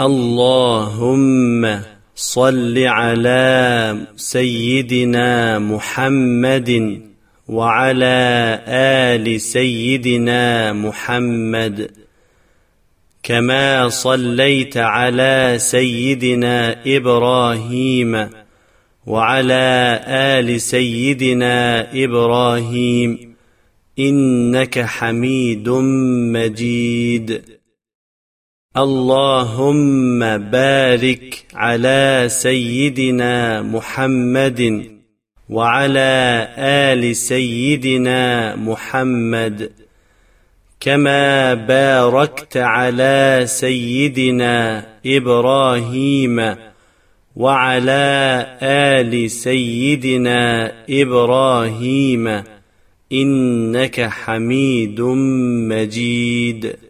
اللهم صل على سيدنا محمد وعلى آل سيدنا محمد. كما صليت على سيدنا إبراهيم وعلى آل سيدنا إبراهيم. إنك حميد مجيد. اللهم بارك على سيدنا محمد وعلى آل سيدنا محمد كما باركت على سيدنا إبراهيم وعلى آل سيدنا إبراهيم إنك حميد مجيد.